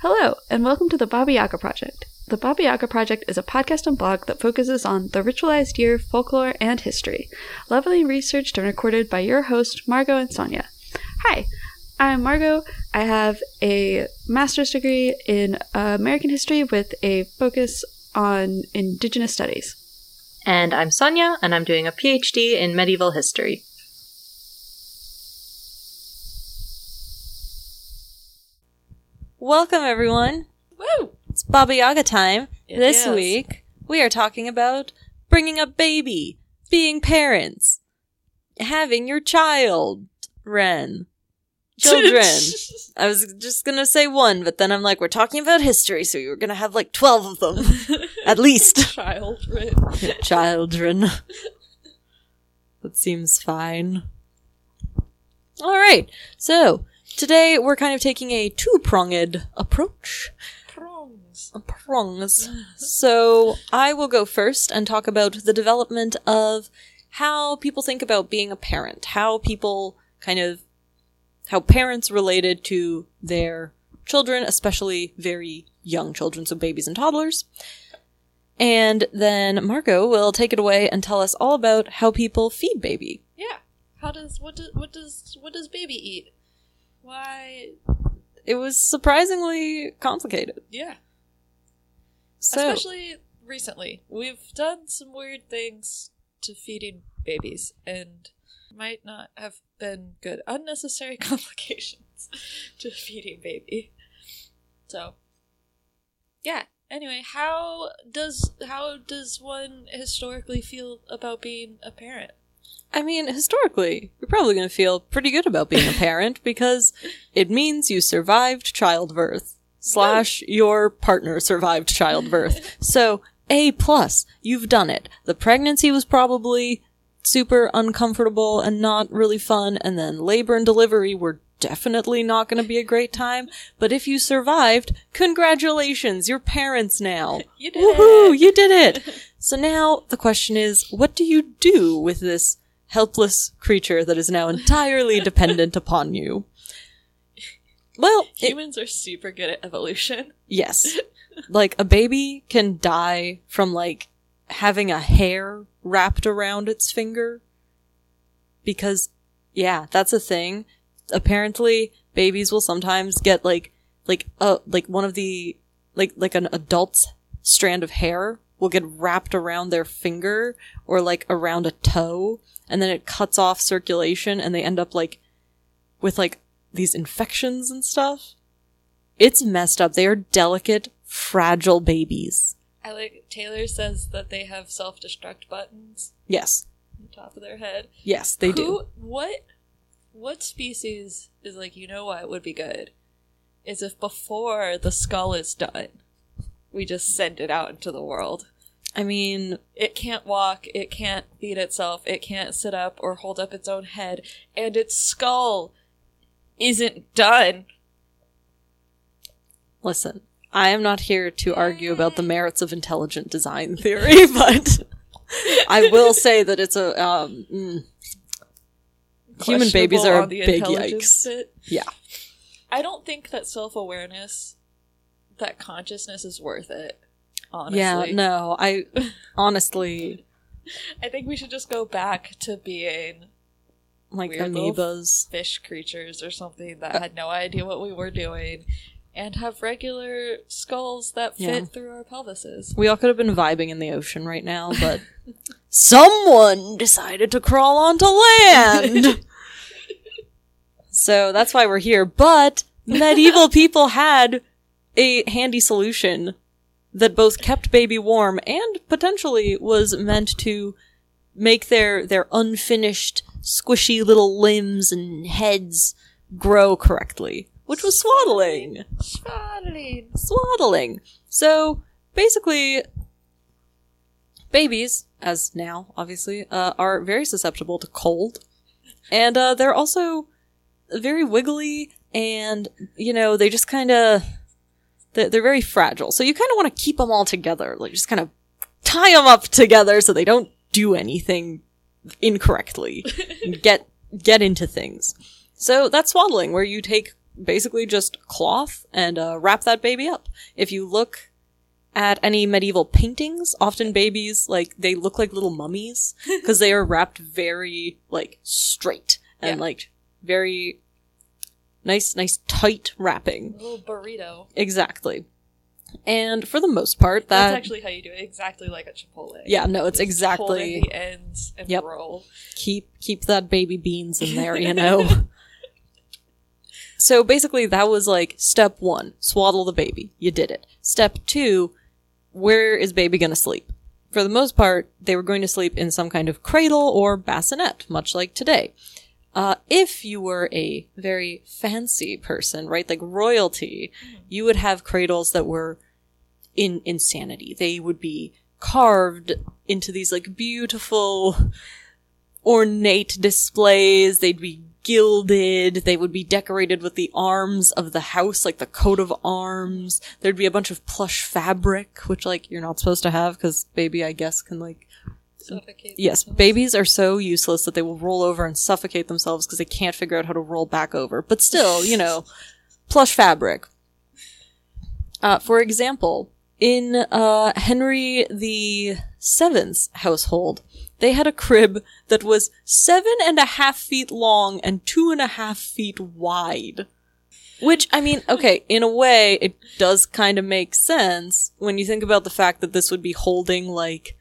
Hello, and welcome to the Baba Yaga Project. The Baba Yaga Project is a podcast and blog that focuses on the ritualized year, folklore, and history, lovingly researched and recorded by your host, Margot and Sonia. Hi, I'm Margot. I have a master's degree in American history with a focus on Indigenous studies. And I'm Sonia, and I'm doing a PhD in medieval history. Welcome, everyone. Woo! It's Baba Yaga time. It this is. week, we are talking about bringing a baby, being parents, having your child, Ren. Children. I was just gonna say one, but then I'm like, we're talking about history, so you're gonna have like 12 of them. At least. Children. Children. that seems fine. Alright, so today we're kind of taking a two pronged approach. Prongs. prongs. so I will go first and talk about the development of how people think about being a parent, how people kind of how parents related to their children, especially very young children, so babies and toddlers. And then Margot will take it away and tell us all about how people feed baby. Yeah. How does what does what does what does baby eat? Why? It was surprisingly complicated. Yeah. So Especially recently, we've done some weird things to feeding babies, and might not have been good. Unnecessary complications to feeding baby. So, yeah. Anyway, how does how does one historically feel about being a parent? I mean, historically, you're probably going to feel pretty good about being a parent because it means you survived childbirth slash your partner survived childbirth. So, A plus, you've done it. The pregnancy was probably super uncomfortable and not really fun, and then labor and delivery were definitely not going to be a great time. But if you survived, congratulations, you're parents now. You did Woohoo, it. you did it. so now the question is, what do you do with this helpless creature that is now entirely dependent upon you? Well, it- Humans are super good at evolution. yes. Like a baby can die from like having a hair wrapped around its finger because yeah, that's a thing. Apparently, babies will sometimes get like like uh like one of the like like an adult's strand of hair will get wrapped around their finger or like around a toe and then it cuts off circulation and they end up like with like these infections and stuff. It's messed up. They are delicate, fragile babies. I like Taylor says that they have self destruct buttons Yes. on the top of their head. Yes, they do. What what species is like, you know what would be good? Is if before the skull is done, we just send it out into the world. I mean, It can't walk, it can't feed itself, it can't sit up or hold up its own head, and its skull isn't done. listen, I am not here to argue about the merits of intelligent design theory, but I will say that it's a um, mm, human babies are a big yikes. bit. Yeah. I don't think that self awareness, that consciousness is worth it. Honestly. Yeah, no, I honestly I think we should just go back to being like amoebas. fish creatures or something that had no idea what we were doing and have regular skulls that fit Yeah. through our pelvises. We all could have been vibing in the ocean right now, but someone decided to crawl onto land. so that's why we're here. But medieval people had a handy solution that both kept baby warm and potentially was meant to make their their unfinished squishy little limbs and heads grow correctly, which was swaddling Swaddling. swaddling. So basically, babies, as now obviously, uh, are very susceptible to cold, and uh, they're also very wiggly, and you know they just kind of they're, they're very fragile. So you kind of want to keep them all together, like just kind of tie them up together so they don't do anything incorrectly and get get into things. So that's swaddling, where you take basically just cloth and uh, wrap that baby up. If you look at any medieval paintings, often babies like they look like little mummies because they are wrapped very like straight and Yeah. like very nice, nice tight wrapping. A little burrito. Exactly. And for the most part, that That's actually how you do it. Exactly like a Chipotle. yeah, no, it's Just hold exactly the ends and Yep. roll. keep keep that baby beans in there, you know. so basically that was like step 1, swaddle the baby. You did it. Step 2, where is baby going to sleep? For the most part, they were going to sleep in some kind of cradle or bassinet, much like today. Uh, if you were a very fancy person, right, like royalty, you would have cradles that were in insanity. They would be carved into these like beautiful ornate displays. They'd be gilded. They would be decorated with the arms of the house, like the coat of arms. There'd be a bunch of plush fabric, which like you're not supposed to have because baby, I guess, can like Suffocate. Yes, themselves. babies are so useless that they will roll over and suffocate themselves because they can't figure out how to roll back over. But still, you know, plush fabric. Uh, for example, in uh, Henry the Seventh's household, they had a crib that was seven and a half feet long and two and a half feet wide. Which, I mean, okay, in a way, it does kind of make sense when you think about the fact that this would be holding, like,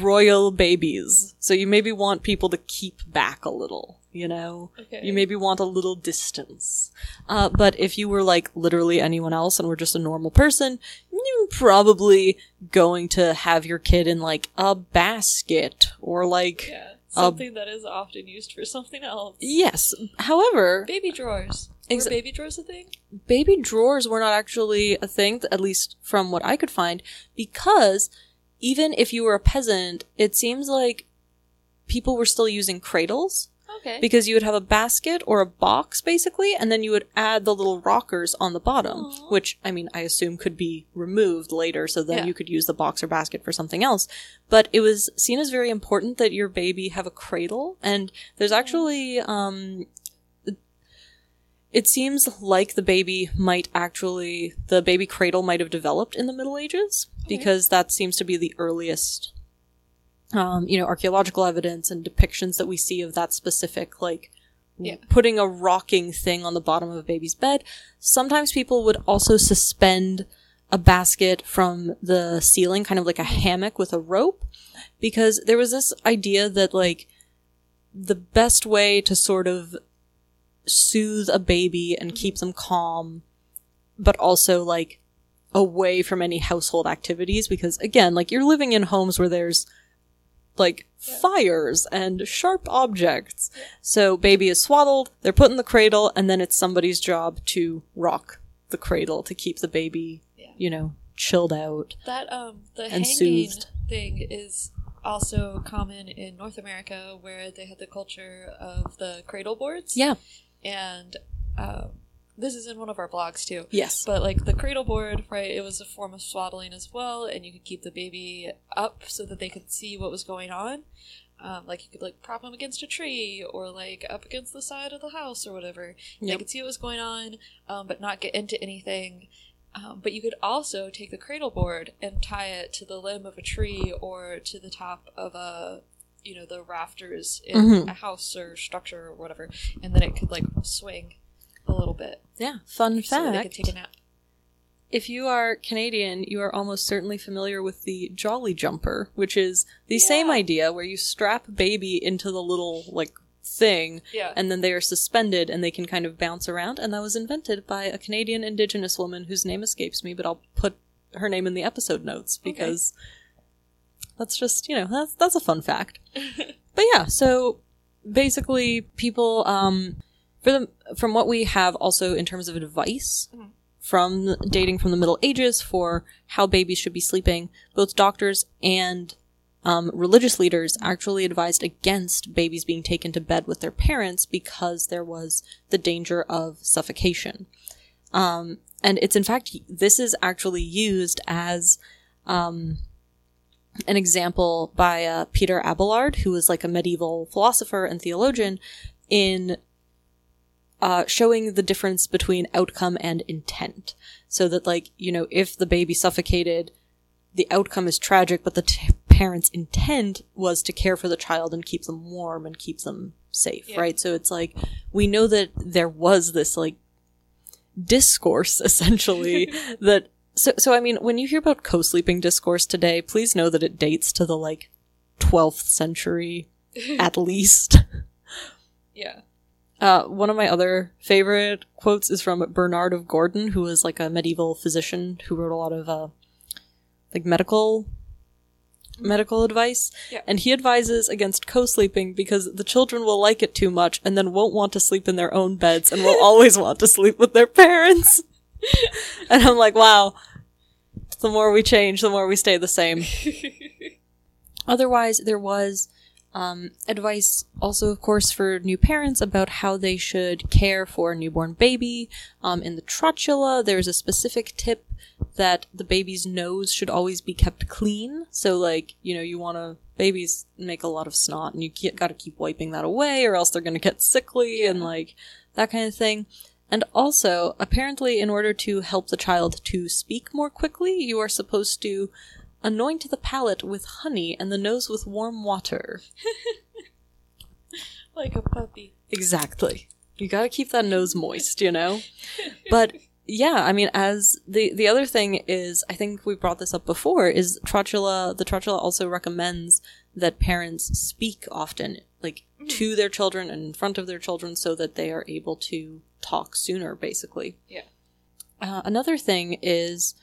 royal babies. So you maybe want people to keep back a little, you know? Okay. You maybe want a little distance. Uh, but if you were like literally anyone else and were just a normal person, you're probably going to have your kid in like a basket or like, Yeah. Something that is often used for something else. yes. However, Baby drawers. Exa- Were baby drawers a thing? baby drawers were not actually a thing, at least from what I could find, because even if you were a peasant, it seems like people were still using cradles Okay. because you would have a basket or a box basically, and then you would add the little rockers on the bottom, Aw. which I mean, I assume could be removed later, so then Yeah. you could use the box or basket for something else. But it was seen as very important that your baby have a cradle, and there's actually, um, it seems like the baby might actually, the baby cradle might have developed in the Middle Ages, because that seems to be the earliest um, you know, archaeological evidence and depictions that we see of that specific, like, Yeah. putting a rocking thing on the bottom of a baby's bed. Sometimes people would also suspend a basket from the ceiling, kind of like a hammock with a rope, because there was this idea that, like, the best way to sort of soothe a baby and keep them calm, but also, like, away from any household activities, because, again, like, you're living in homes where there's like fires and sharp objects. So baby is swaddled, they're put in the cradle, and then it's somebody's job to rock the cradle to keep the baby, Yeah. you know, chilled out. That um the And hanging soothed. thing is also common in North America where they had the culture of the cradle boards. Yeah. And um, this is in one of our blogs too. Yes. But like the cradle board, right? It was a form of swaddling as well, and you could keep the baby up so that they could see what was going on. Um, like you could like prop them against a tree or like up against the side of the house or whatever. They could see what was going on, um, but not get into anything. Um, but you could also take the cradle board and tie it to the limb of a tree or to the top of a, you know, the rafters in Mhm. a house or structure or whatever, and then it could like swing a little bit Yeah. Fun so that they could fact. take a nap. if you are Canadian, you are almost certainly familiar with the Jolly Jumper, which is the same idea where you strap baby into the little, like, thing, Yeah. and then they are suspended and they can kind of bounce around. And that was invented by a Canadian Indigenous woman whose name escapes me, but I'll put her name in the episode notes because that's just you know that's that's a fun fact. but yeah, so basically, people um for the from what we have also in terms of advice. Mhm. From dating from the Middle Ages for how babies should be sleeping, both doctors and um, religious leaders actually advised against babies being taken to bed with their parents because there was the danger of suffocation. Um, and it's in fact, this is actually used as um, an example by uh, Peter Abelard, who was like a medieval philosopher and theologian in uh, showing the difference between outcome and intent. So that, like, you know, if the baby suffocated, the outcome is tragic, but the t- parent's intent was to care for the child and keep them warm and keep them safe, Yeah. right? So it's like, we know that there was this, like, discourse, essentially, that, so, so I mean, when you hear about co-sleeping discourse today, please know that it dates to the, like, 12th century at least. Yeah. Uh, one of my other favorite quotes is from Bernard of Gordon, who was like a medieval physician who wrote a lot of uh, like medical medical advice. Yeah. And he advises against co-sleeping because the children will like it too much and then won't want to sleep in their own beds and will always want to sleep with their parents. and I'm like, wow. The more we change, the more we stay the same. Otherwise, there was um, advice also, of course, for new parents about how they should care for a newborn baby. Um, in the trotula, there's a specific tip that the baby's nose should always be kept clean. So, like, you know, you want to, babies make a lot of snot and you got to keep wiping that away or else they're going to get sickly and, like, that kind of thing. And also, apparently, in order to help the child to speak more quickly, you are supposed to anoint the palate with honey and the nose with warm water. Like a puppy. Exactly. You gotta keep that nose moist, you know? But yeah, I mean, as the, the other thing is, I think we brought this up before, is Trotula, the Trotula also recommends that parents speak often, like to their children and in front of their children so that they are able to talk sooner, basically. Yeah. Uh, another thing is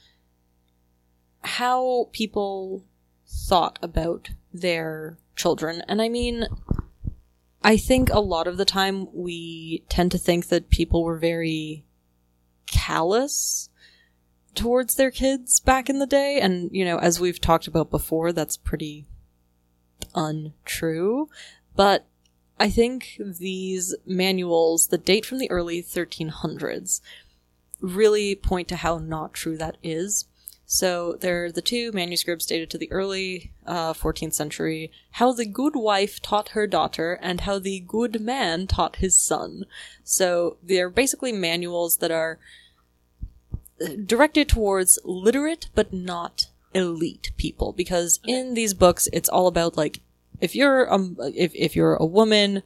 how people thought about their children. And I mean, I think a lot of the time we tend to think that people were very callous towards their kids back in the day. And, you know, as we've talked about before, that's pretty untrue. But I think these manuals that date from the early 1300s really point to how not true that is. So there are the two manuscripts dated to the early uh, 14th century. How the Good Wife Taught Her Daughter and How the Good Man Taught His Son. So they're basically manuals that are uh, directed towards literate but not elite people because in these books it's all about like if you're um if, if you're a woman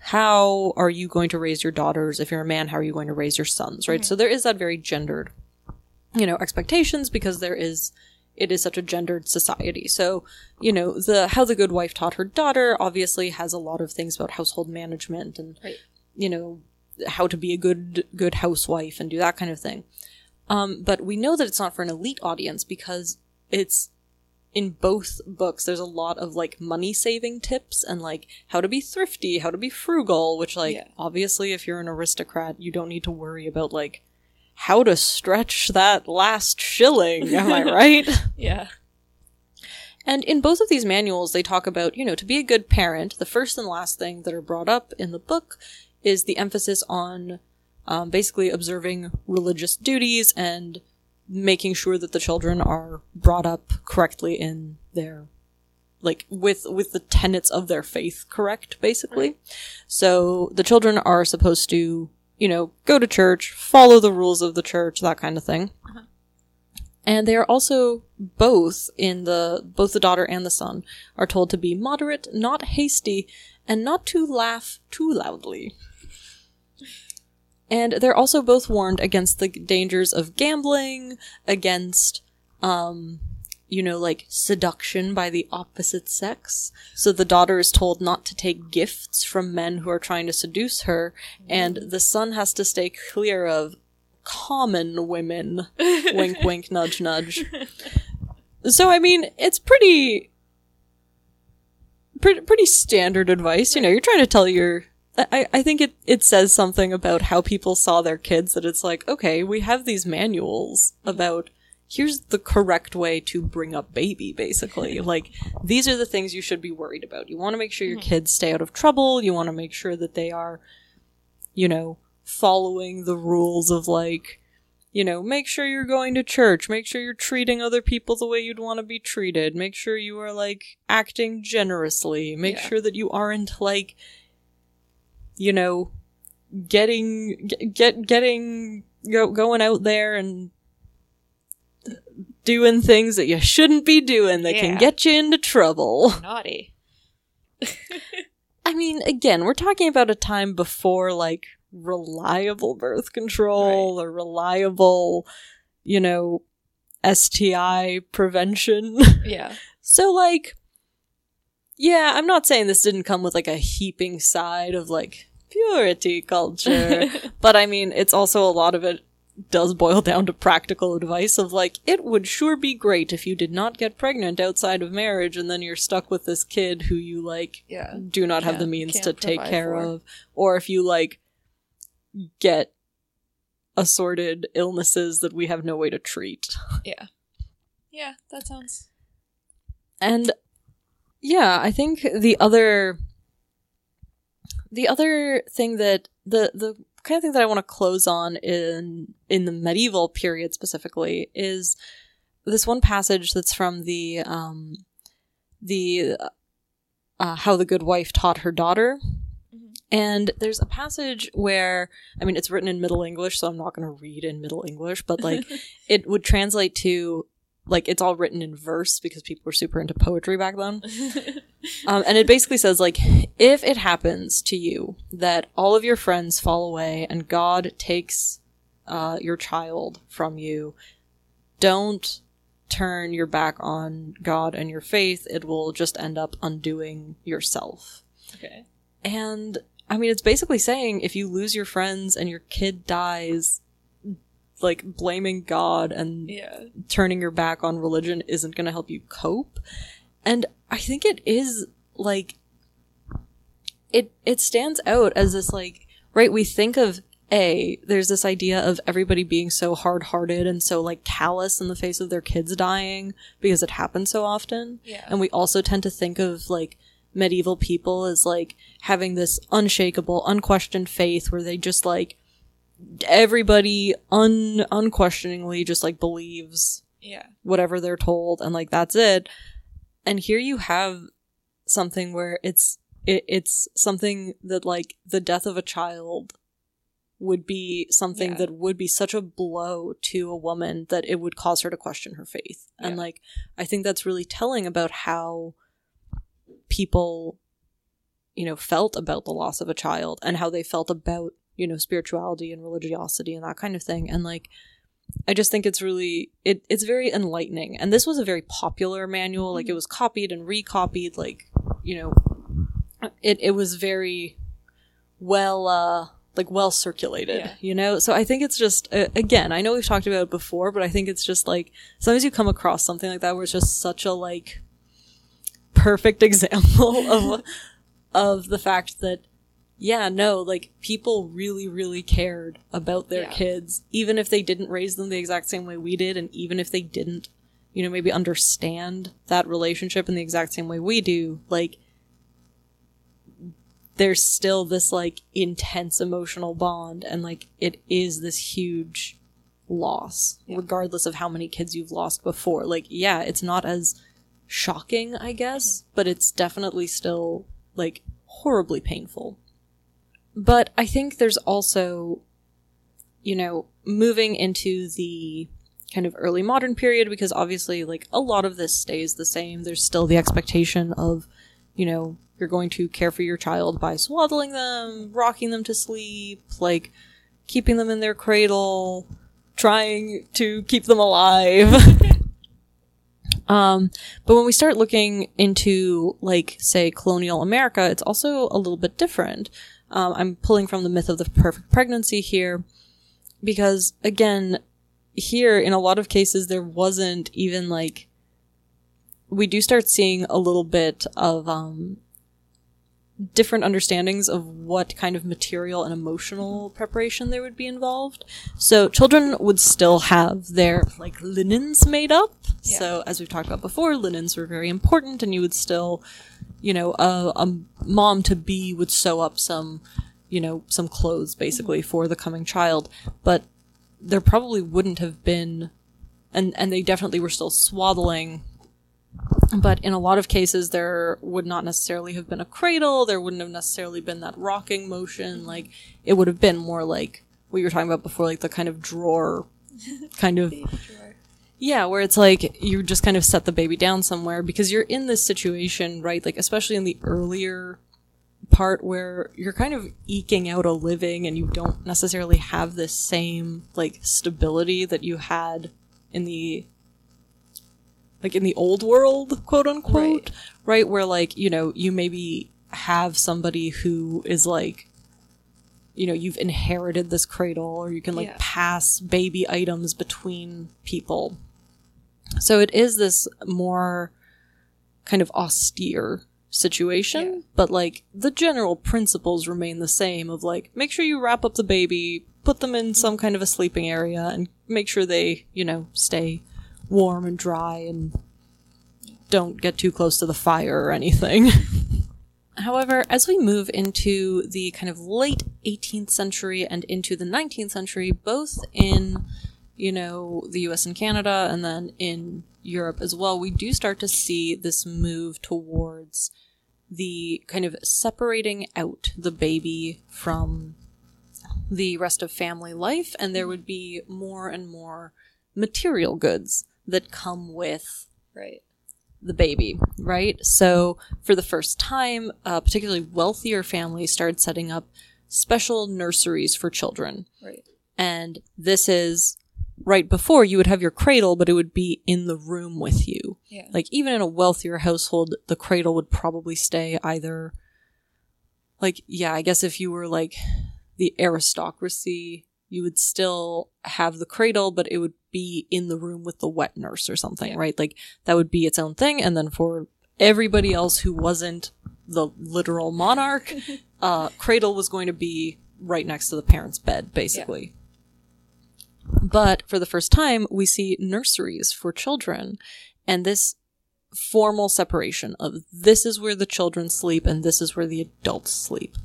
how are you going to raise your daughters? If you're a man how are you going to raise your sons right? So there is that very gendered you know expectations because there is it is such a gendered society so you know the how the good wife taught her daughter obviously has a lot of things about household management and Right. you know how to be a good good housewife and do that kind of thing um, but we know that it's not for an elite audience because it's in both books there's a lot of like money saving tips and like how to be thrifty how to be frugal which like Yeah. obviously if you're an aristocrat you don't need to worry about like how to stretch that last shilling am i right? Yeah. and in both of these manuals, they talk about, you know, to be a good parent, the first and last thing that are brought up in the book is the emphasis on um, basically observing religious duties and making sure that the children are brought up correctly in their like with with the tenets of their faith correct basically. So the children are supposed to you know go to church follow the rules of the church that kind of thing and they are also both in the both the daughter and the son are told to be moderate, not hasty, and not to laugh too loudly. And they're also both warned against the dangers of gambling, against um you know, like seduction by the opposite sex. So the daughter is told not to take gifts from men who are trying to seduce her, and the son has to stay clear of common women. wink, wink, nudge, nudge. So, I mean, it's pretty, pretty, pretty standard advice. You know, you're trying to tell your. I, I think it, it says something about how people saw their kids that it's like, okay, we have these manuals mm-hmm. about here's the correct way to bring up baby, basically. like, these are the things you should be worried about. You want to make sure your mm-hmm. kids stay out of trouble. You want to make sure that they are, you know, following the rules of like, you know, make sure you're going to church, make sure you're treating other people the way you'd want to be treated, make sure you are like acting generously, make Yeah. sure that you aren't like, you know, getting get, get getting go, going out there and doing things that you shouldn't be doing that can get you into trouble. Naughty. I mean, again, we're talking about a time before like reliable birth control or reliable, you know, STI prevention. Yeah. so like yeah, I'm not saying this didn't come with like a heaping side of like purity culture, but I mean, it's also a lot of it does boil down to practical advice of like it would sure be great if you did not get pregnant outside of marriage and then you're stuck with this kid who you like Yeah. do not have the means to take care for. of or if you like get assorted illnesses that we have no way to treat Yeah. Yeah, that sounds. and yeah i think the other the other thing that the the kind of thing that i want to close on in in the medieval period specifically is this one passage that's from the um the uh, how the good wife taught her daughter. And there's a passage where i mean it's written in middle english so i'm not going to read in middle english but like it would translate to like it's all written in verse because people were super into poetry back then. Um, and it basically says like if it happens to you that all of your friends fall away and god takes uh, your child from you don't turn your back on god and your faith. It will just end up undoing yourself. Okay. and I mean, it's basically saying if you lose your friends and your kid dies, like blaming God and Yeah. turning your back on religion isn't going to help you cope. And I think it is like it it stands out as this like right we think of a there's this idea of everybody being so hard-hearted and so like callous in the face of their kids dying because it happens so often. Yeah. And we also tend to think of like medieval people as like having this unshakable, unquestioned faith where they just like everybody un unquestioningly just like believes Yeah. whatever they're told and like that's it. And here you have something where it's it, it's something that like the death of a child would be something Yeah. that would be such a blow to a woman that it would cause her to question her faith. And like I think that's really telling about how people you know felt about the loss of a child and how they felt about you know spirituality and religiosity and that kind of thing and like I just think it's really it it's very enlightening. And this was a very popular manual. Like it was copied and recopied. Like you know, it it was very well uh like well circulated. Yeah. You know, so I think it's just uh, again I know we've talked about it before, but I think it's just like sometimes you come across something like that where it's just such a like perfect example of of the fact that yeah, no, like people really, really cared about their Yeah. kids, even if they didn't raise them the exact same way we did, and even if they didn't, you know, maybe understand that relationship in the exact same way we do, like, there's still this, like, intense emotional bond, and, like, it is this huge loss, regardless of how many kids you've lost before. Like, yeah, it's not as shocking, I guess, mm-hmm. but it's definitely still, like, horribly painful. But I think there's also, you know, moving into the kind of early modern period, because obviously, like, a lot of this stays the same. There's still the expectation of, you know, you're going to care for your child by swaddling them, rocking them to sleep, like, keeping them in their cradle, trying to keep them alive. Um, but when we start looking into, like, say, colonial America, it's also a little bit different. Um, I'm pulling from the myth of the perfect pregnancy here, because again, here in a lot of cases, there wasn't even like, we do start seeing a little bit of, um, different understandings of what kind of material and emotional preparation there would be involved. So children would still have their like linens made up. Yeah. So as we've talked about before, linens were very important and you would still, you know, a, a mom to be would sew up some, you know, some clothes basically mm-hmm. for the coming child. But there probably wouldn't have been and and they definitely were still swaddling But in a lot of cases, there would not necessarily have been a cradle. There wouldn't have necessarily been that rocking motion. Like, it would have been more like what you were talking about before, like the kind of drawer kind of yeah, where it's like you just kind of set the baby down somewhere because you're in this situation, right? Like, especially in the earlier part where you're kind of eking out a living and you don't necessarily have this same, like, stability that you had in the, like, in the old world, quote unquote, Right. right? Where, like, you know, you maybe have somebody who is like, you know, you've inherited this cradle or you can like Yeah. pass baby items between people. So it is this more kind of austere situation, Yeah. but like the general principles remain the same of like make sure you wrap up the baby, put them in some kind of a sleeping area and make sure they, you know, stay warm and dry and don't get too close to the fire or anything. However, as we move into the kind of late 18th century and into the 19th century, both in, you know, the US and Canada and then in Europe as well, we do start to see this move towards the kind of separating out the baby from the rest of family life, and there would be more and more material goods that come with Right. the baby, right? So, for the first time, uh, particularly wealthier families started setting up special nurseries for children. Right. And this is right before you would have your cradle, but it would be in the room with you. Yeah. Like, even in a wealthier household, the cradle would probably stay either, like, yeah, I guess if you were like the aristocracy, you would still have the cradle, but it would be in the room with the wet nurse or something, Yeah. right? Like, that would be its own thing. And then for everybody else who wasn't the literal monarch, uh, cradle was going to be right next to the parent's bed, basically. But for the first time, we see nurseries for children, and this formal separation of this is where the children sleep and this is where the adults sleep.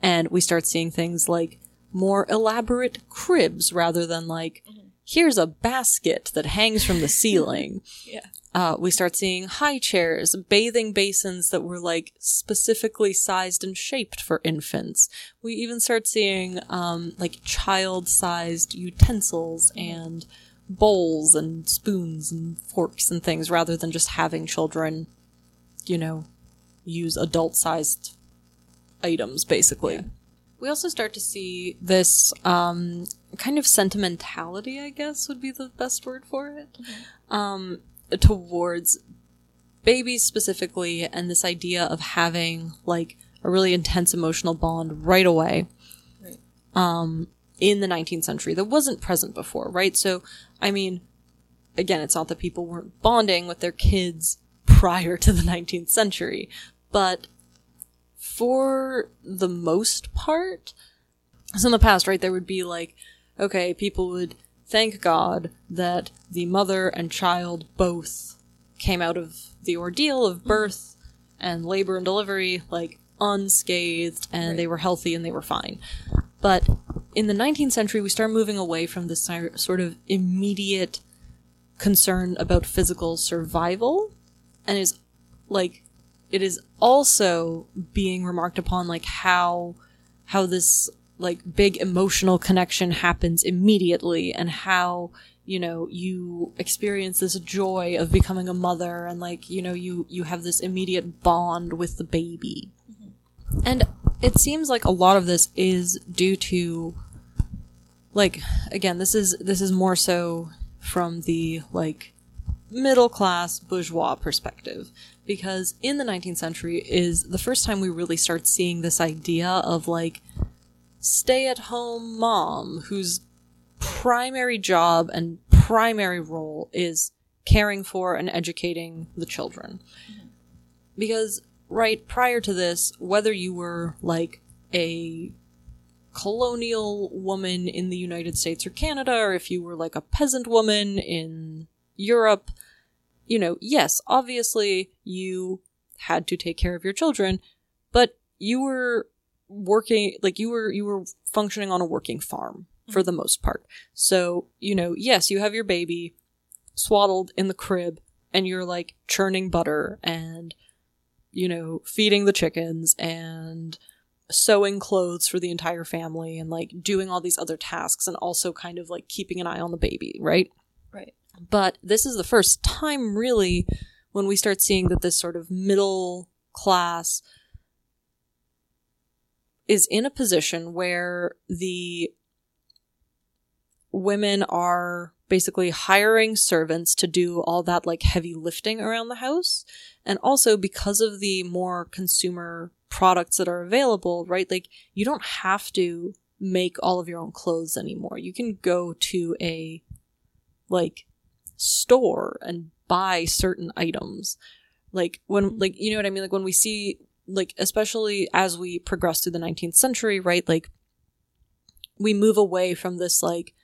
And we start seeing things like more elaborate cribs rather than like, mm-hmm. Here's a basket that hangs from the ceiling. Yeah. Uh, we start seeing high chairs, bathing basins that were like specifically sized and shaped for infants. We even start seeing um, like child-sized utensils and bowls and spoons and forks and things, rather than just having children, you know, use adult-sized items, basically. We also start to see this um, kind of sentimentality, I guess would be the best word for it, um, towards babies specifically, and this idea of having like a really intense emotional bond right away. Right. Um, in the 19th century that wasn't present before, right? So, I mean, again, it's not that people weren't bonding with their kids prior to the 19th century, but for the most part, so in the past, right, there would be like, okay, people would thank God that the mother and child both came out of the ordeal of mm-hmm. birth and labor and delivery, like, unscathed, and they were healthy and they were fine. But in the 19th century, we start moving away from this sort of immediate concern about physical survival, and is like it is also being remarked upon like how how this like big emotional connection happens immediately and how you know you experience this joy of becoming a mother and like you know you you have this immediate bond with the baby. Mm-hmm. And it seems like a lot of this is due to like again this is this is more so from the like middle class bourgeois perspective. Because in the 19th century is the first time we really start seeing this idea of like stay at home mom whose primary job and primary role is caring for and educating the children. Because right prior to this whether you were like a colonial woman in the United States or Canada, or if you were like a peasant woman in Europe, you know, yes, obviously you had to take care of your children, but you were working, like you were, you were functioning on a working farm for the most part. So, you know, yes, you have your baby swaddled in the crib, and you're like churning butter and you know feeding the chickens and sewing clothes for the entire family and like doing all these other tasks and also kind of like keeping an eye on the baby, right? Right. But this is the first time really when we start seeing that this sort of middle class is in a position where the women are basically hiring servants to do all that like heavy lifting around the house. And also because of the more consumer products that are available, right? Like you don't have to make all of your own clothes anymore. You can go to a like store and buy certain items. Like when like you know what I mean? Like when we see like especially as we progress through the 19th century, right? Like we move away from this like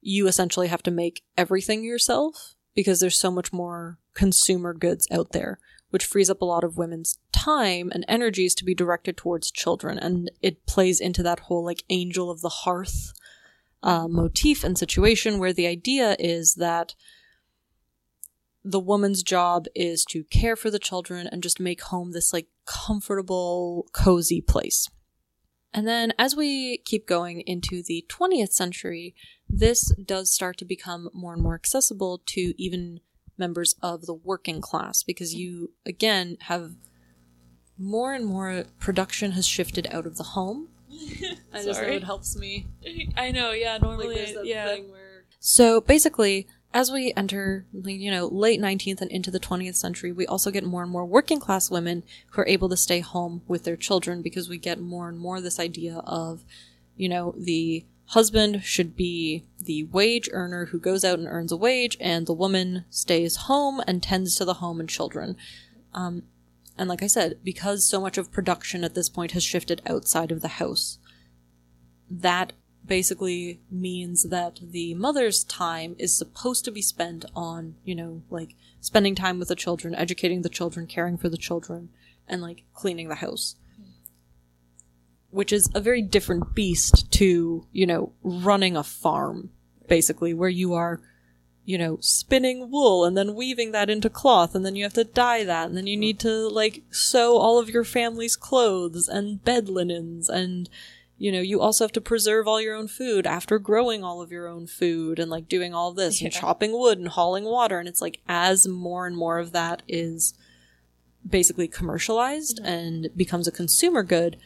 you essentially have to make everything yourself because there's so much more consumer goods out there, which frees up a lot of women's time and energies to be directed towards children. And it plays into that whole like angel of the hearth uh, motif and situation where the idea is that the woman's job is to care for the children and just make home this like comfortable, cozy place. And then as we keep going into the 20th century, this does start to become more and more accessible to even members of the working class because you, again, have more and more production has shifted out of the home. I just know it helps me. I know, yeah, normally, that yeah. thing where- So basically, as we enter, you know, late 19th and into the 20th century, we also get more and more working class women who are able to stay home with their children because we get more and more this idea of, you know, the husband should be the wage earner who goes out and earns a wage, and the woman stays home and tends to the home and children. Um, and like I said, because so much of production at this point has shifted outside of the house, that basically means that the mother's time is supposed to be spent on, you know, like spending time with the children, educating the children, caring for the children, and like cleaning the house. Which is a very different beast to, you know, running a farm, basically, where you are, you know, spinning wool and then weaving that into cloth, and then you have to dye that, and then you need to, like, sew all of your family's clothes and bed linens and you know, you also have to preserve all your own food after growing all of your own food and like doing all this and chopping wood and hauling water. And it's like as more and more of that is basically commercialized mm-hmm. and becomes a consumer good,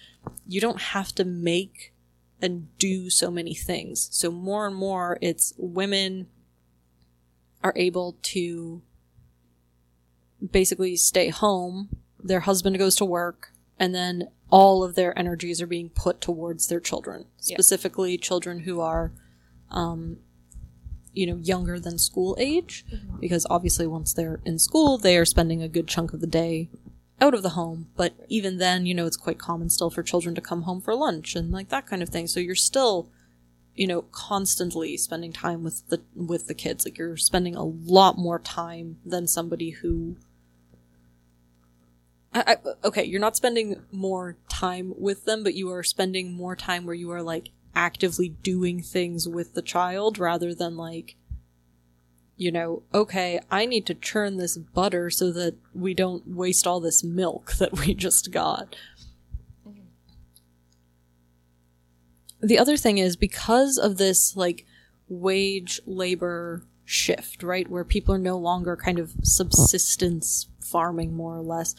you don't have to make and do so many things. So more and more it's women are able to basically stay home, their husband goes to work, and then all of their energies are being put towards their children, specifically children who are, um, you know, younger than school age, because obviously once they're in school, they are spending a good chunk of the day out of the home. But even then, you know, it's quite common still for children to come home for lunch and like that kind of thing. So you're still, you know, constantly spending time with the with the kids. Like you're spending a lot more time than somebody who I, okay, you're not spending more time with them, but you are spending more time where you are like actively doing things with the child rather than like, you know, okay, I need to churn this butter so that we don't waste all this milk that we just got. The other thing is because of this like wage labor shift, right, where people are no longer kind of subsistence farming more or less,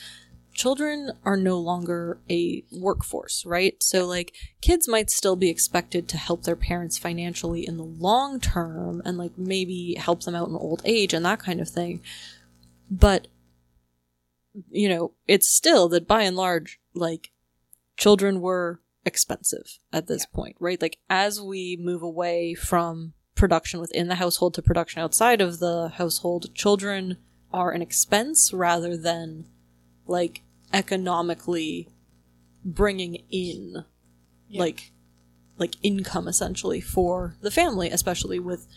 children are no longer a workforce, right? So, like, kids might still be expected to help their parents financially in the long term and, like, maybe help them out in old age and that kind of thing. But, you know, it's still that by and large, like, children were expensive at this point, right? Like, as we move away from production within the household to production outside of the household, children are an expense rather than like economically bringing in like like income essentially for the family especially with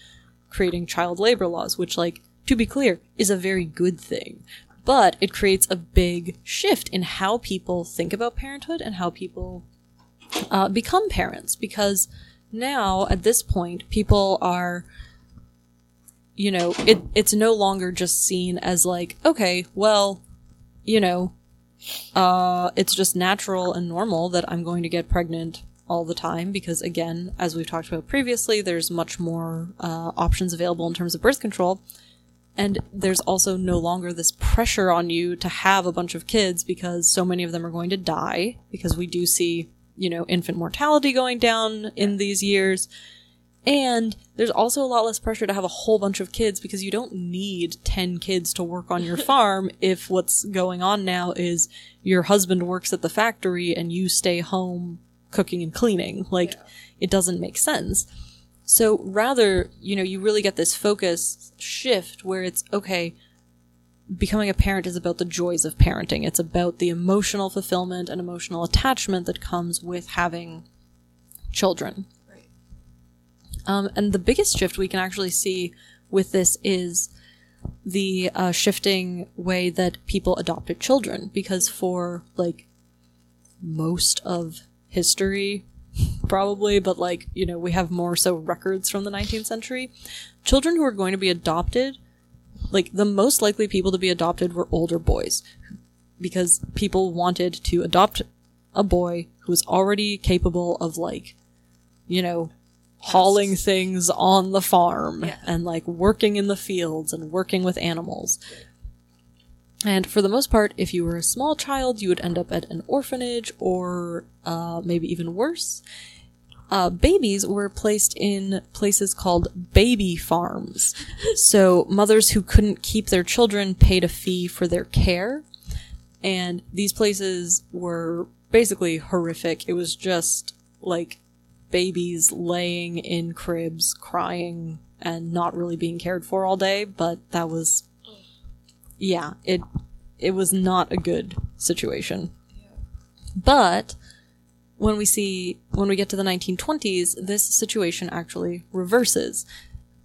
creating child labor laws which like to be clear is a very good thing. But it creates a big shift in how people think about parenthood and how people uh, become parents. Because now at this point people are you know, it it's no longer just seen as like, okay, well, you know, uh, it's just natural and normal that I'm going to get pregnant all the time because, again, as we've talked about previously, there's much more uh, options available in terms of birth control. And there's also no longer this pressure on you to have a bunch of kids because so many of them are going to die because we do see, you know, infant mortality going down in these years. And there's also a lot less pressure to have a whole bunch of kids because you don't need 10 kids to work on your farm if what's going on now is your husband works at the factory and you stay home cooking and cleaning. Like, it doesn't make sense. So rather, you know, you really get this focus shift where it's okay, becoming a parent is about the joys of parenting. It's about the emotional fulfillment and emotional attachment that comes with having children. Um, and the biggest shift we can actually see with this is the uh, shifting way that people adopted children. Because for like most of history, probably, but like, you know, we have more so records from the 19th century. Children who are going to be adopted, like the most likely people to be adopted were older boys because people wanted to adopt a boy who was already capable of like, you know, hauling things on the farm Yeah. and like working in the fields and working with animals. And for the most part, if you were a small child, you would end up at an orphanage or uh, maybe even worse. Uh, babies were placed in places called baby farms. so mothers who couldn't keep their children paid a fee for their care. And these places were basically horrific. It was just like babies laying in cribs, crying, and not really being cared for all day, but that was yeah, it it was not a good situation. But when we see when we get to the 1920s, this situation actually reverses,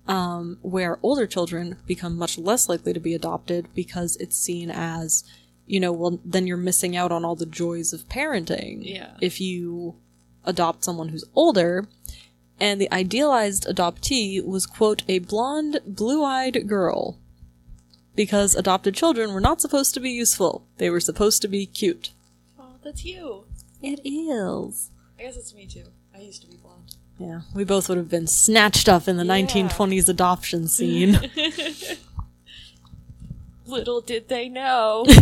um, where older children become much less likely to be adopted because it's seen as, you know, well then you're missing out on all the joys of parenting Yeah. if you adopt someone who's older. And the idealized adoptee was, quote, a blonde, blue eyed girl. Because adopted children were not supposed to be useful. They were supposed to be cute. Oh, that's you. It is. I guess it's me too. I used to be blonde. Yeah, we both would have been snatched up in the Yeah. 1920s adoption scene. Little did they know.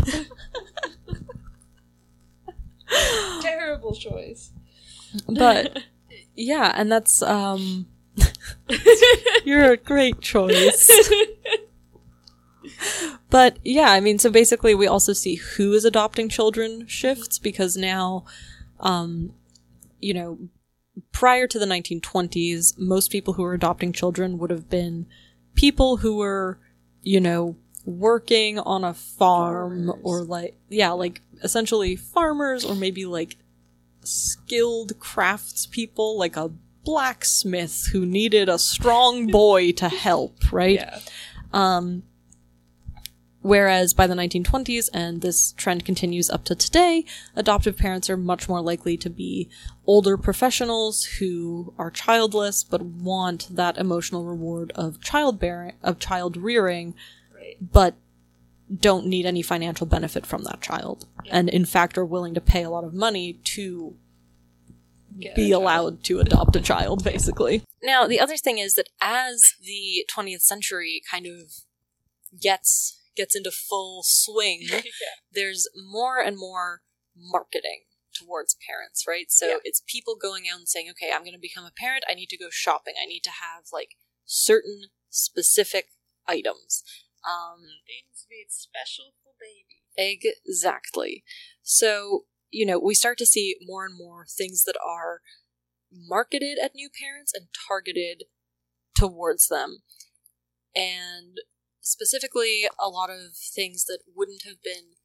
Terrible choice. But yeah, and that's um you're a great choice. but yeah, I mean so basically we also see who is adopting children shifts because now um you know prior to the 1920s most people who were adopting children would have been people who were you know working on a farm Farmers. or like yeah like essentially farmers or maybe like skilled craftspeople like a blacksmith who needed a strong boy to help right Yeah. um, whereas by the 1920s, and this trend continues up to today, adoptive parents are much more likely to be older professionals who are childless but want that emotional reward of childbearing, of child rearing, Right. but don't need any financial benefit from that child, and in fact are willing to pay a lot of money to Get be allowed to adopt a child, basically. Now, the other thing is that as the 20th century kind of gets gets into full swing, yeah. there's more and more marketing towards parents, right? So Yeah. it's people going out and saying, "Okay, I'm going to become a parent. I need to go shopping. I need to have like certain specific items." Um, Things made special for baby. Exactly. So, you know, we start to see more and more things that are marketed at new parents and targeted towards them. And specifically, a lot of things that wouldn't have been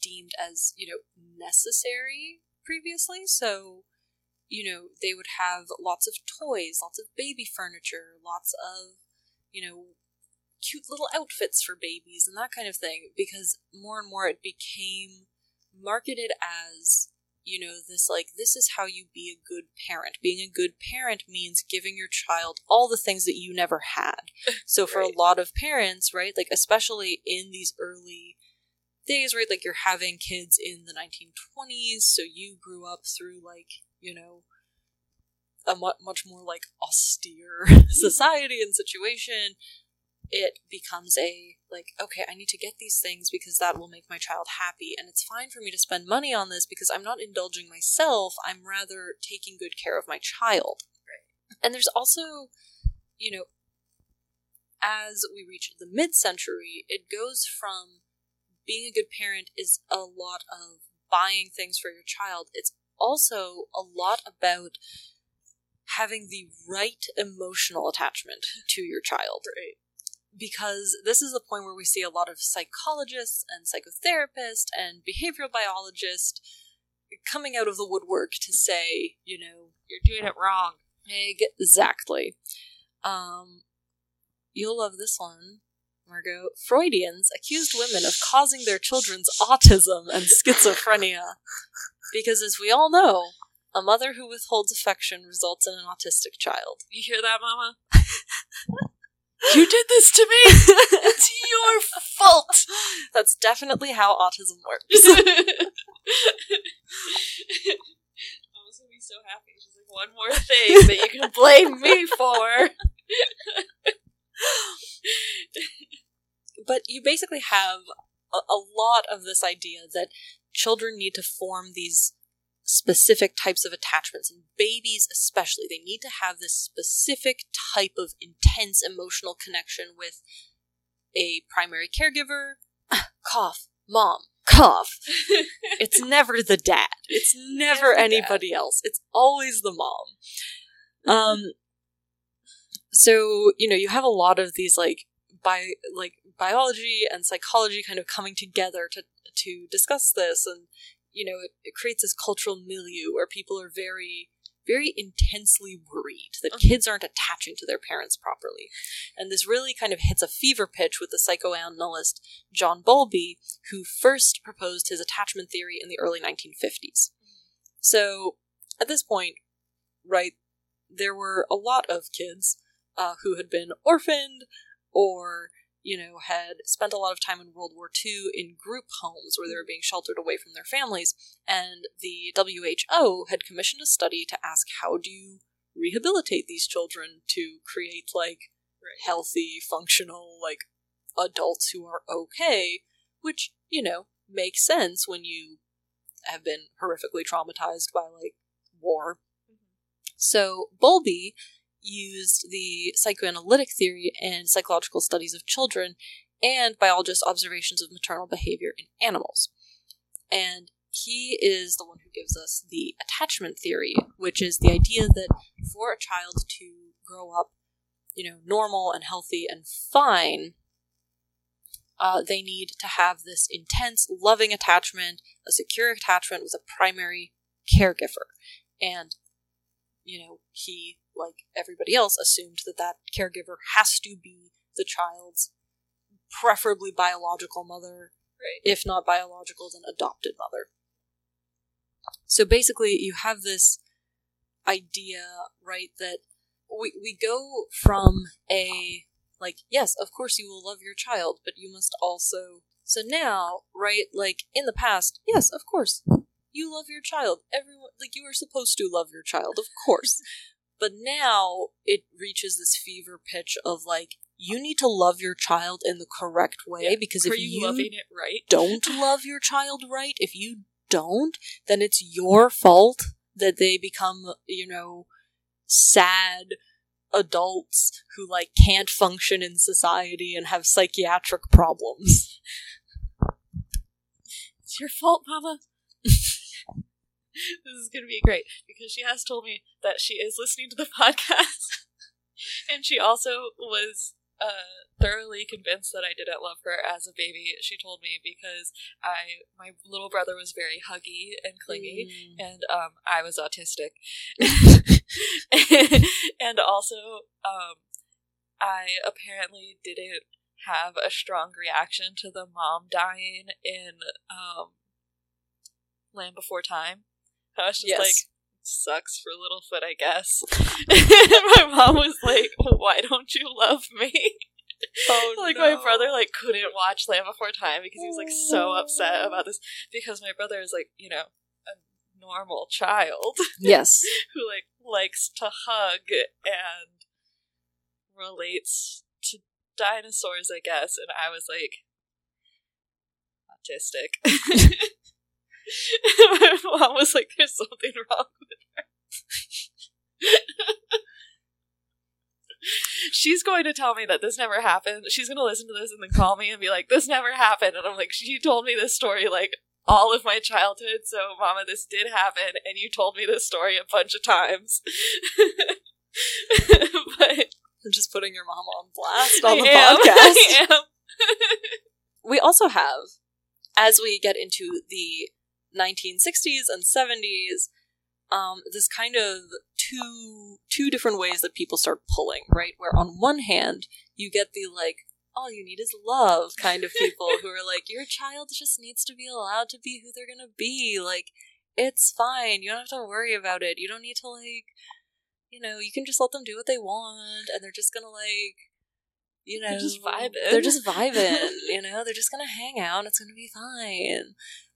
deemed as, you know, necessary previously. So, you know, they would have lots of toys, lots of baby furniture, lots of, you know, cute little outfits for babies and that kind of thing because more and more it became marketed as you know, this like, this is how you be a good parent. Being a good parent means giving your child all the things that you never had. So for Right. a lot of parents, right, like, especially in these early days, right, like you're having kids in the 1920s, so you grew up through, like, you know, a mu- much more like austere mm-hmm. society and situation it becomes a like okay i need to get these things because that will make my child happy. And it's fine for me to spend money on this because i'm not indulging myself. I'm rather taking good care of my child. Right. and there's also you know as we reach the mid-century it goes from being a good parent is a lot of buying things for your child. It's also a lot about having the right emotional attachment to your child. Right. Because this is the point where we see a lot of psychologists and psychotherapists and behavioral biologists coming out of the woodwork to say, you know, You're doing it wrong. exactly. Um, you'll love this one, Margot. Freudians accused women of causing their children's autism and schizophrenia because, as we all know, a mother who withholds affection results in an autistic child. You hear that, Mama? you did this to me. It's your fault. That's definitely how autism works. Mama's gonna be so happy. She's like, one more thing that you can blame me for. but you basically have a, a lot of this idea that children need to form these specific types of attachments and babies especially. They need to have this specific type of intense emotional connection with a primary caregiver. Cough. Mom. Cough. It's never the dad. It's never anybody else. It's always the mom. Um so you know you have a lot of these like bi like biology and psychology kind of coming together to to discuss this and you know it, it creates this cultural milieu where people are very very intensely worried that Mhm. kids aren't attaching to their parents properly. And this really kind of hits a fever pitch with the psychoanalyst john bowlby who first proposed his attachment theory in the early 1950s so at this point right there were a lot of kids uh, who had been orphaned or you know had spent a lot of time in world war ii in group homes where they were being sheltered away from their families and the who had commissioned a study to ask how do you rehabilitate these children to create like Right. healthy functional like adults WHO are okay? Which you know makes sense when you have been horrifically traumatized by like war. Mm-hmm. So Bowlby used the psychoanalytic theory and psychological studies of children and biologist observations of maternal behavior in animals. And he is the one who gives us the attachment theory, which is the idea that for a child to grow up, you know, normal and healthy and fine, uh, they need to have this intense, loving attachment, a secure attachment with a primary caregiver. And you know, he, like everybody else, assumed that that caregiver has to be the child's preferably biological mother, Right. if not biological, then adopted mother. So basically, you have this idea, right, that we, we go from a, like, yes, of course you will love your child, but you must also. So now, right, like in the past, yes, of course, you love your child. Everyone, like, you are supposed to love your child, of course. But now it reaches this fever pitch of like, you need to love your child in the correct way Yeah. because Are if you, you loving it right? don't love your child right, if you don't, then it's your fault that they become, you know, sad adults who like can't function in society and have psychiatric problems. It's your fault, Mama. this is going to be great because she has told me that she is listening to the podcast. and she also was uh, thoroughly convinced that I didn't love her as a baby. She told me because I my little brother was very huggy and clingy Mm. and um, I was autistic. and also, um, I apparently didn't have a strong reaction to the mom dying in um, Land Before Time. I was just Yes. like, sucks for Littlefoot, I guess. my mom was like, why don't you love me? Oh, like my brother like couldn't watch Land Before Time because he was like so upset about this because my brother is like you know a normal child Yes. who like likes to hug and relates to dinosaurs I guess and I was like autistic my mom was like there's something wrong with her She's going to tell me that this never happened. She's going to listen to this and then call me and be like, this never happened. And I'm like, she told me this story like all of my childhood. So, Mama, this did happen. And you told me this story a bunch of times. but I'm just putting your mom on blast on the am. podcast. I am. we also have, as we get into the 1960s and 70s, um, this kind of two two different ways that people start pulling, right? Where on one hand you get the like, all you need is love kind of people who are like, your child just needs to be allowed to be who they're gonna be. Like, it's fine. You don't have to worry about it. You don't need to like, you know, you can just let them do what they want, and they're just gonna like. You know, They're just vibing. They're just vibing. you know, they're just gonna hang out. It's gonna be fine.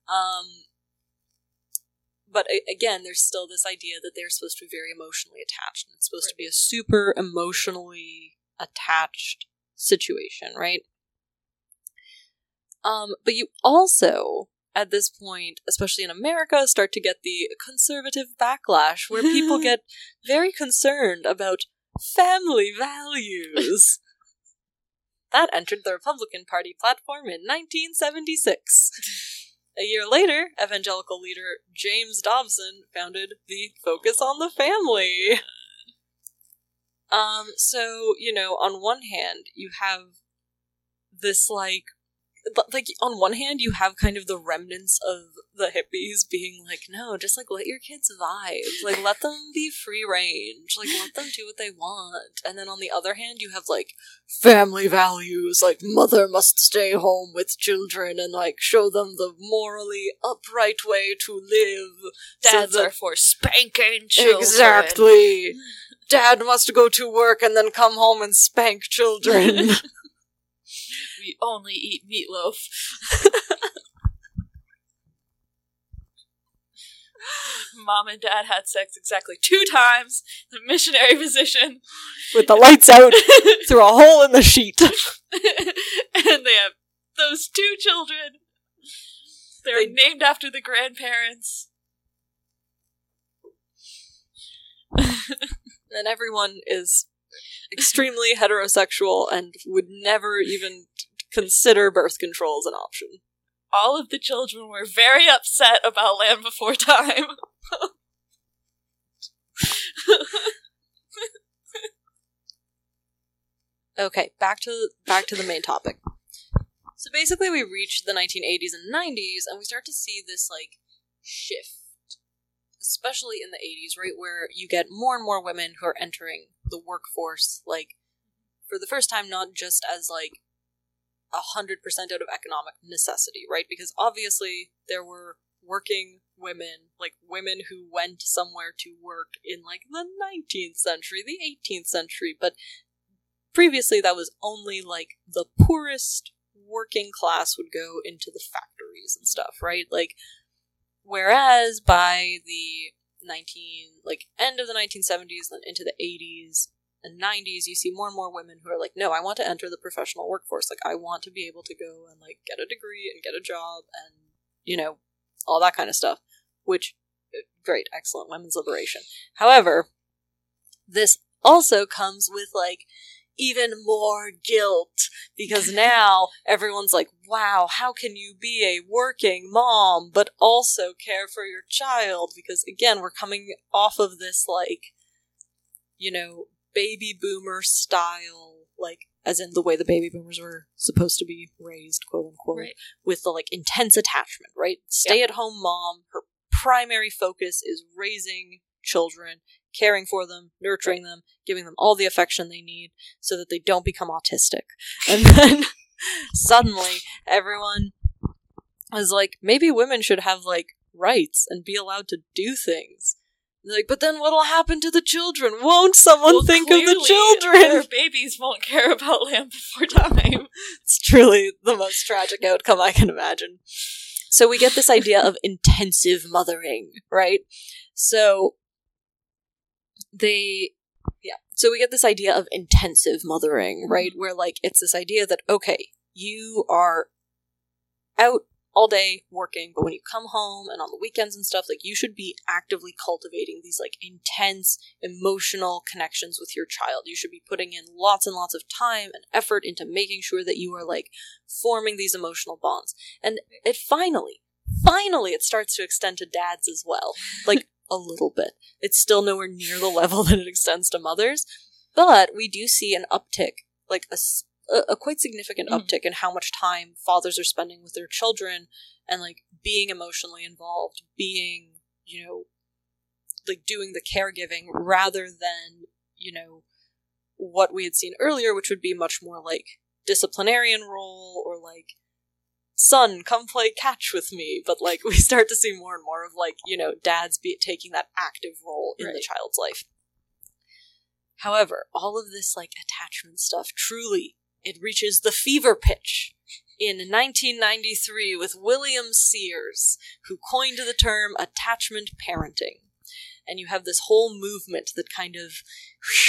Um, but again, there's still this idea that they're supposed to be very emotionally attached. And it's supposed to be a super emotionally attached situation, right? Um, but you also, at this point, especially in America, start to get the conservative backlash where people get very concerned about family values. that entered the Republican Party platform in 1976. A year later, evangelical leader James Dobson founded the Focus on the Family. Um, so, you know, on one hand, you have this like like on one hand you have kind of the remnants of the hippies being like no just like let your kids vibe. Like let them be free range. Like let them do what they want. And then on the other hand you have like family values like mother must stay home with children and like show them the morally upright way to live. So Dads that- are for spanking children. exactly. Dad must go to work and then come home and spank children We only eat meatloaf. Mom and dad had sex exactly two times. The missionary position. with the lights out through a hole in the sheet and they have those two children. They're They- named after the grandparents. and everyone is extremely heterosexual and would never even consider birth control as an option. All of the children were very upset about Land Before Time. Okay, back to back to the main topic. So basically we reach the 1980s and 90s and we start to see this like shift especially in the 80s, right where you get more and more women who are entering the workforce like for the first time not just as like a hundred percent out of economic necessity, right? Because obviously there were working women, like women who went somewhere to work in like the 19th century, the 18th century, but previously that was only like the poorest working class would go into the factories and stuff, right? Like whereas by the 19 like end of the 1970s then into the 80s and 90s you see more and more women who are like no i want to enter the professional workforce. Like i want to be able to go and like get a degree and get a job and you know all that kind of stuff which uh, great excellent women's liberation. However this also comes with like even more guilt because now everyone's like wow how can you be a working mom but also care for your child? Because again we're coming off of this like you know baby boomer style like as in the way the baby boomers were supposed to be raised quote unquote Right. with the like intense attachment right stay at home mom her primary focus is raising children caring for them nurturing them giving them all the affection they need so that they don't become autistic and then suddenly everyone was like maybe women should have like rights and be allowed to do things. Like, but then what'll happen to the children? Won't someone Well, think of the children? Their babies won't care about Land Before Time. It's truly the most tragic outcome I can imagine. So we get this idea of intensive mothering, right? So they yeah. So we get this idea of intensive mothering, right? Mm-hmm. Where like it's this idea that okay, you are out all day working, but when you come home and on the weekends and stuff, like you should be actively cultivating these like intense emotional connections with your child. You should be putting in lots and lots of time and effort into making sure that you are like forming these emotional bonds. And it finally, finally, it starts to extend to dads as well. Like a little bit. It's still nowhere near the level that it extends to mothers, but we do see an uptick, like a a, a quite significant Mhm. uptick in how much time fathers are spending with their children and like being emotionally involved, being, you know, like doing the caregiving rather than, you know, what we had seen earlier, which would be much more like disciplinarian role or like son come play catch with me. But like we start to see more and more of like you know dads be taking that active role in the child's life. However all of this like attachment stuff truly it reaches the fever pitch in 1993 with William Sears, who coined the term attachment parenting. And you have this whole movement that kind of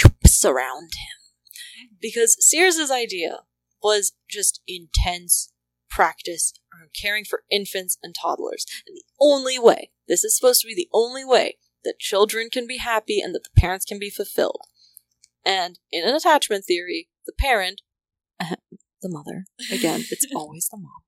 whoops around him. Because Sears's idea was just intense practice around caring for infants and toddlers. And the only way, this is supposed to be the only way that children can be happy and that the parents can be fulfilled. And in an attachment theory, the parent, the mother, again, it's always the mom,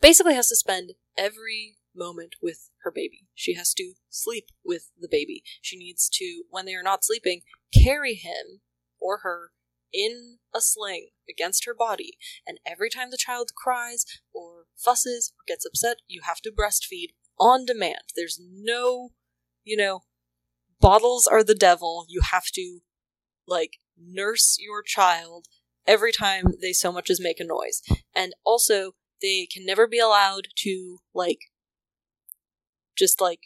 basically has to spend every moment with her baby. She has to sleep with the baby. She needs to, when they are not sleeping, carry him or her in a sling against her body. And every time the child cries or fusses or gets upset, you have to breastfeed on demand. There's no, you know, bottles are the devil. You have to, like, nurse your child every time they so much as make a noise. And also, they can never be allowed to, like, just, like,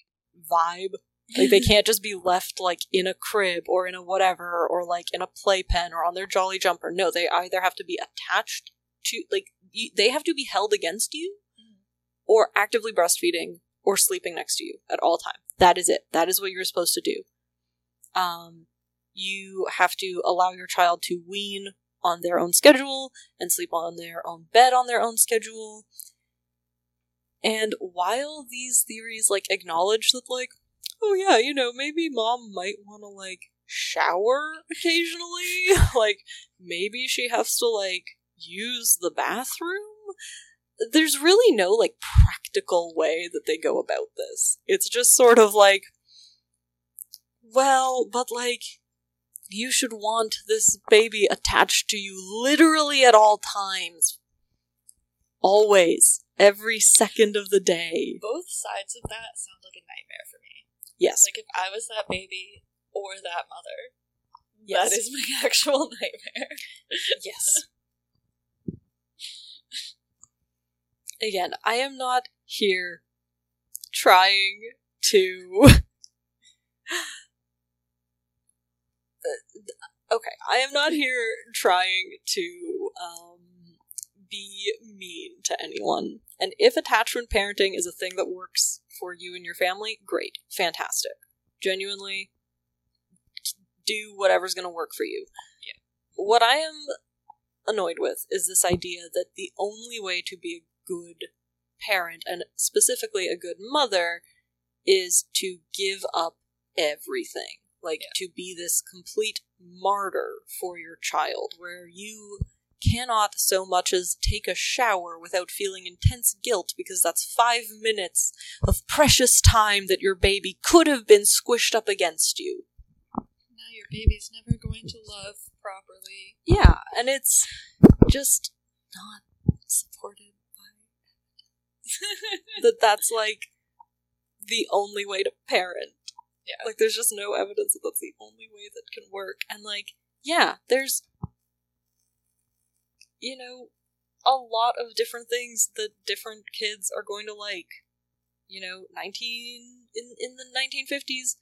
vibe. Like, they can't just be left, like, in a crib or in a whatever or, like, in a playpen or on their jolly jumper. No, they either have to be attached to, like, you, they have to be held against you or actively breastfeeding or sleeping next to you at all time. That is it. That is what you're supposed to do. Um, you have to allow your child to wean on their own schedule and sleep on their own bed on their own schedule. And while these theories like acknowledge that like, oh yeah, you know, maybe mom might want to like shower occasionally, like maybe she has to like use the bathroom. There's really no like practical way that they go about this. It's just sort of like well, but like you should want this baby attached to you literally at all times. Always. Every second of the day. Both sides of that sound like a nightmare for me. Yes. Like if I was that baby or that mother, yes. that is my actual nightmare. Yes. Again, I am not here trying to. Okay, I am not here trying to um, be mean to anyone. And if attachment parenting is a thing that works for you and your family, great, fantastic. Genuinely, do whatever's going to work for you. Yeah. What I am annoyed with is this idea that the only way to be a good parent and specifically a good mother is to give up everything like Yeah. to be this complete martyr for your child where you cannot so much as take a shower without feeling intense guilt because that's 5 minutes of precious time that your baby could have been squished up against you Now your baby's never going to love properly. yeah and it's just not supported that that's like the only way to parent. Yeah. Like there's just no evidence that that's the only way that can work. And like, yeah, there's you know, a lot of different things that different kids are going to like. You know, 19 in in the 1950s,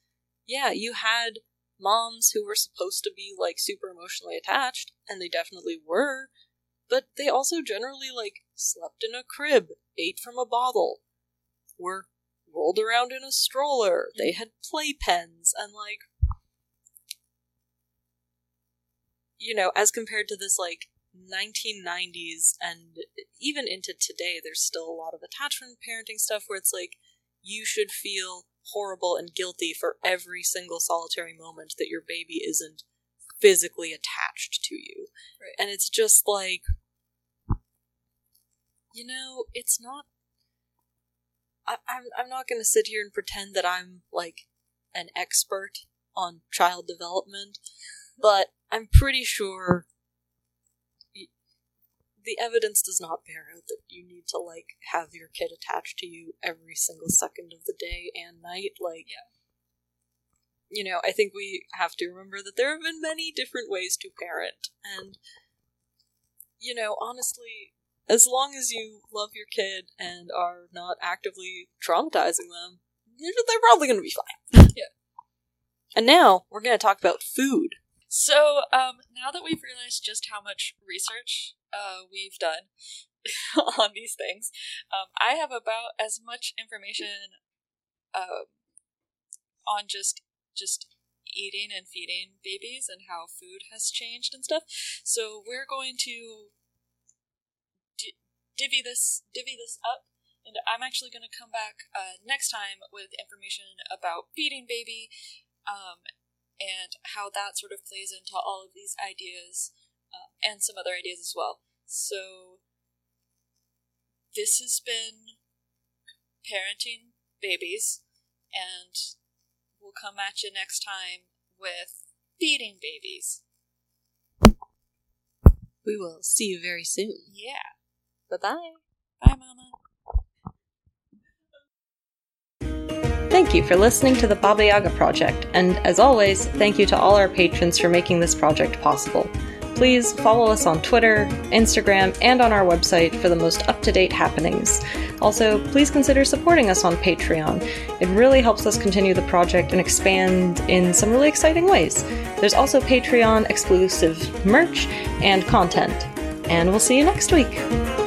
yeah, you had moms who were supposed to be like super emotionally attached and they definitely were, but they also generally like slept in a crib, ate from a bottle, were rolled around in a stroller. They had playpens and like you know, as compared to this like 1990s and even into today, there's still a lot of attachment parenting stuff where it's like you should feel horrible and guilty for every single solitary moment that your baby isn't physically attached to you. Right. And it's just like, you know, it's not. I, I'm I'm not going to sit here and pretend that I'm like an expert on child development, but I'm pretty sure the evidence does not bear out that you need to like have your kid attached to you every single second of the day and night. Like, Yeah. you know, I think we have to remember that there have been many different ways to parent, and you know, honestly, as long as you love your kid and are not actively traumatizing them, they're probably going to be fine. Yeah. And now we're going to talk about food. So, um, now that we've realized just how much research uh, we've done on these things, um, I have about as much information um, on just just eating and feeding babies and how food has changed and stuff. So we're going to divvy this divvy this up. And I'm actually going to come back uh, next time with information about feeding baby, um, and how that sort of plays into all of these ideas uh, and some other ideas as well. So, this has been parenting babies, and we'll come at you next time with feeding babies. We will see you very soon. Yeah. Bye bye. Bye, Mama. Thank you for listening to the Baba Yaga Project, and as always, thank you to all our patrons for making this project possible. Please follow us on Twitter, Instagram, and on our website for the most up to date happenings. Also, please consider supporting us on Patreon. It really helps us continue the project and expand in some really exciting ways. There's also Patreon exclusive merch and content. And we'll see you next week.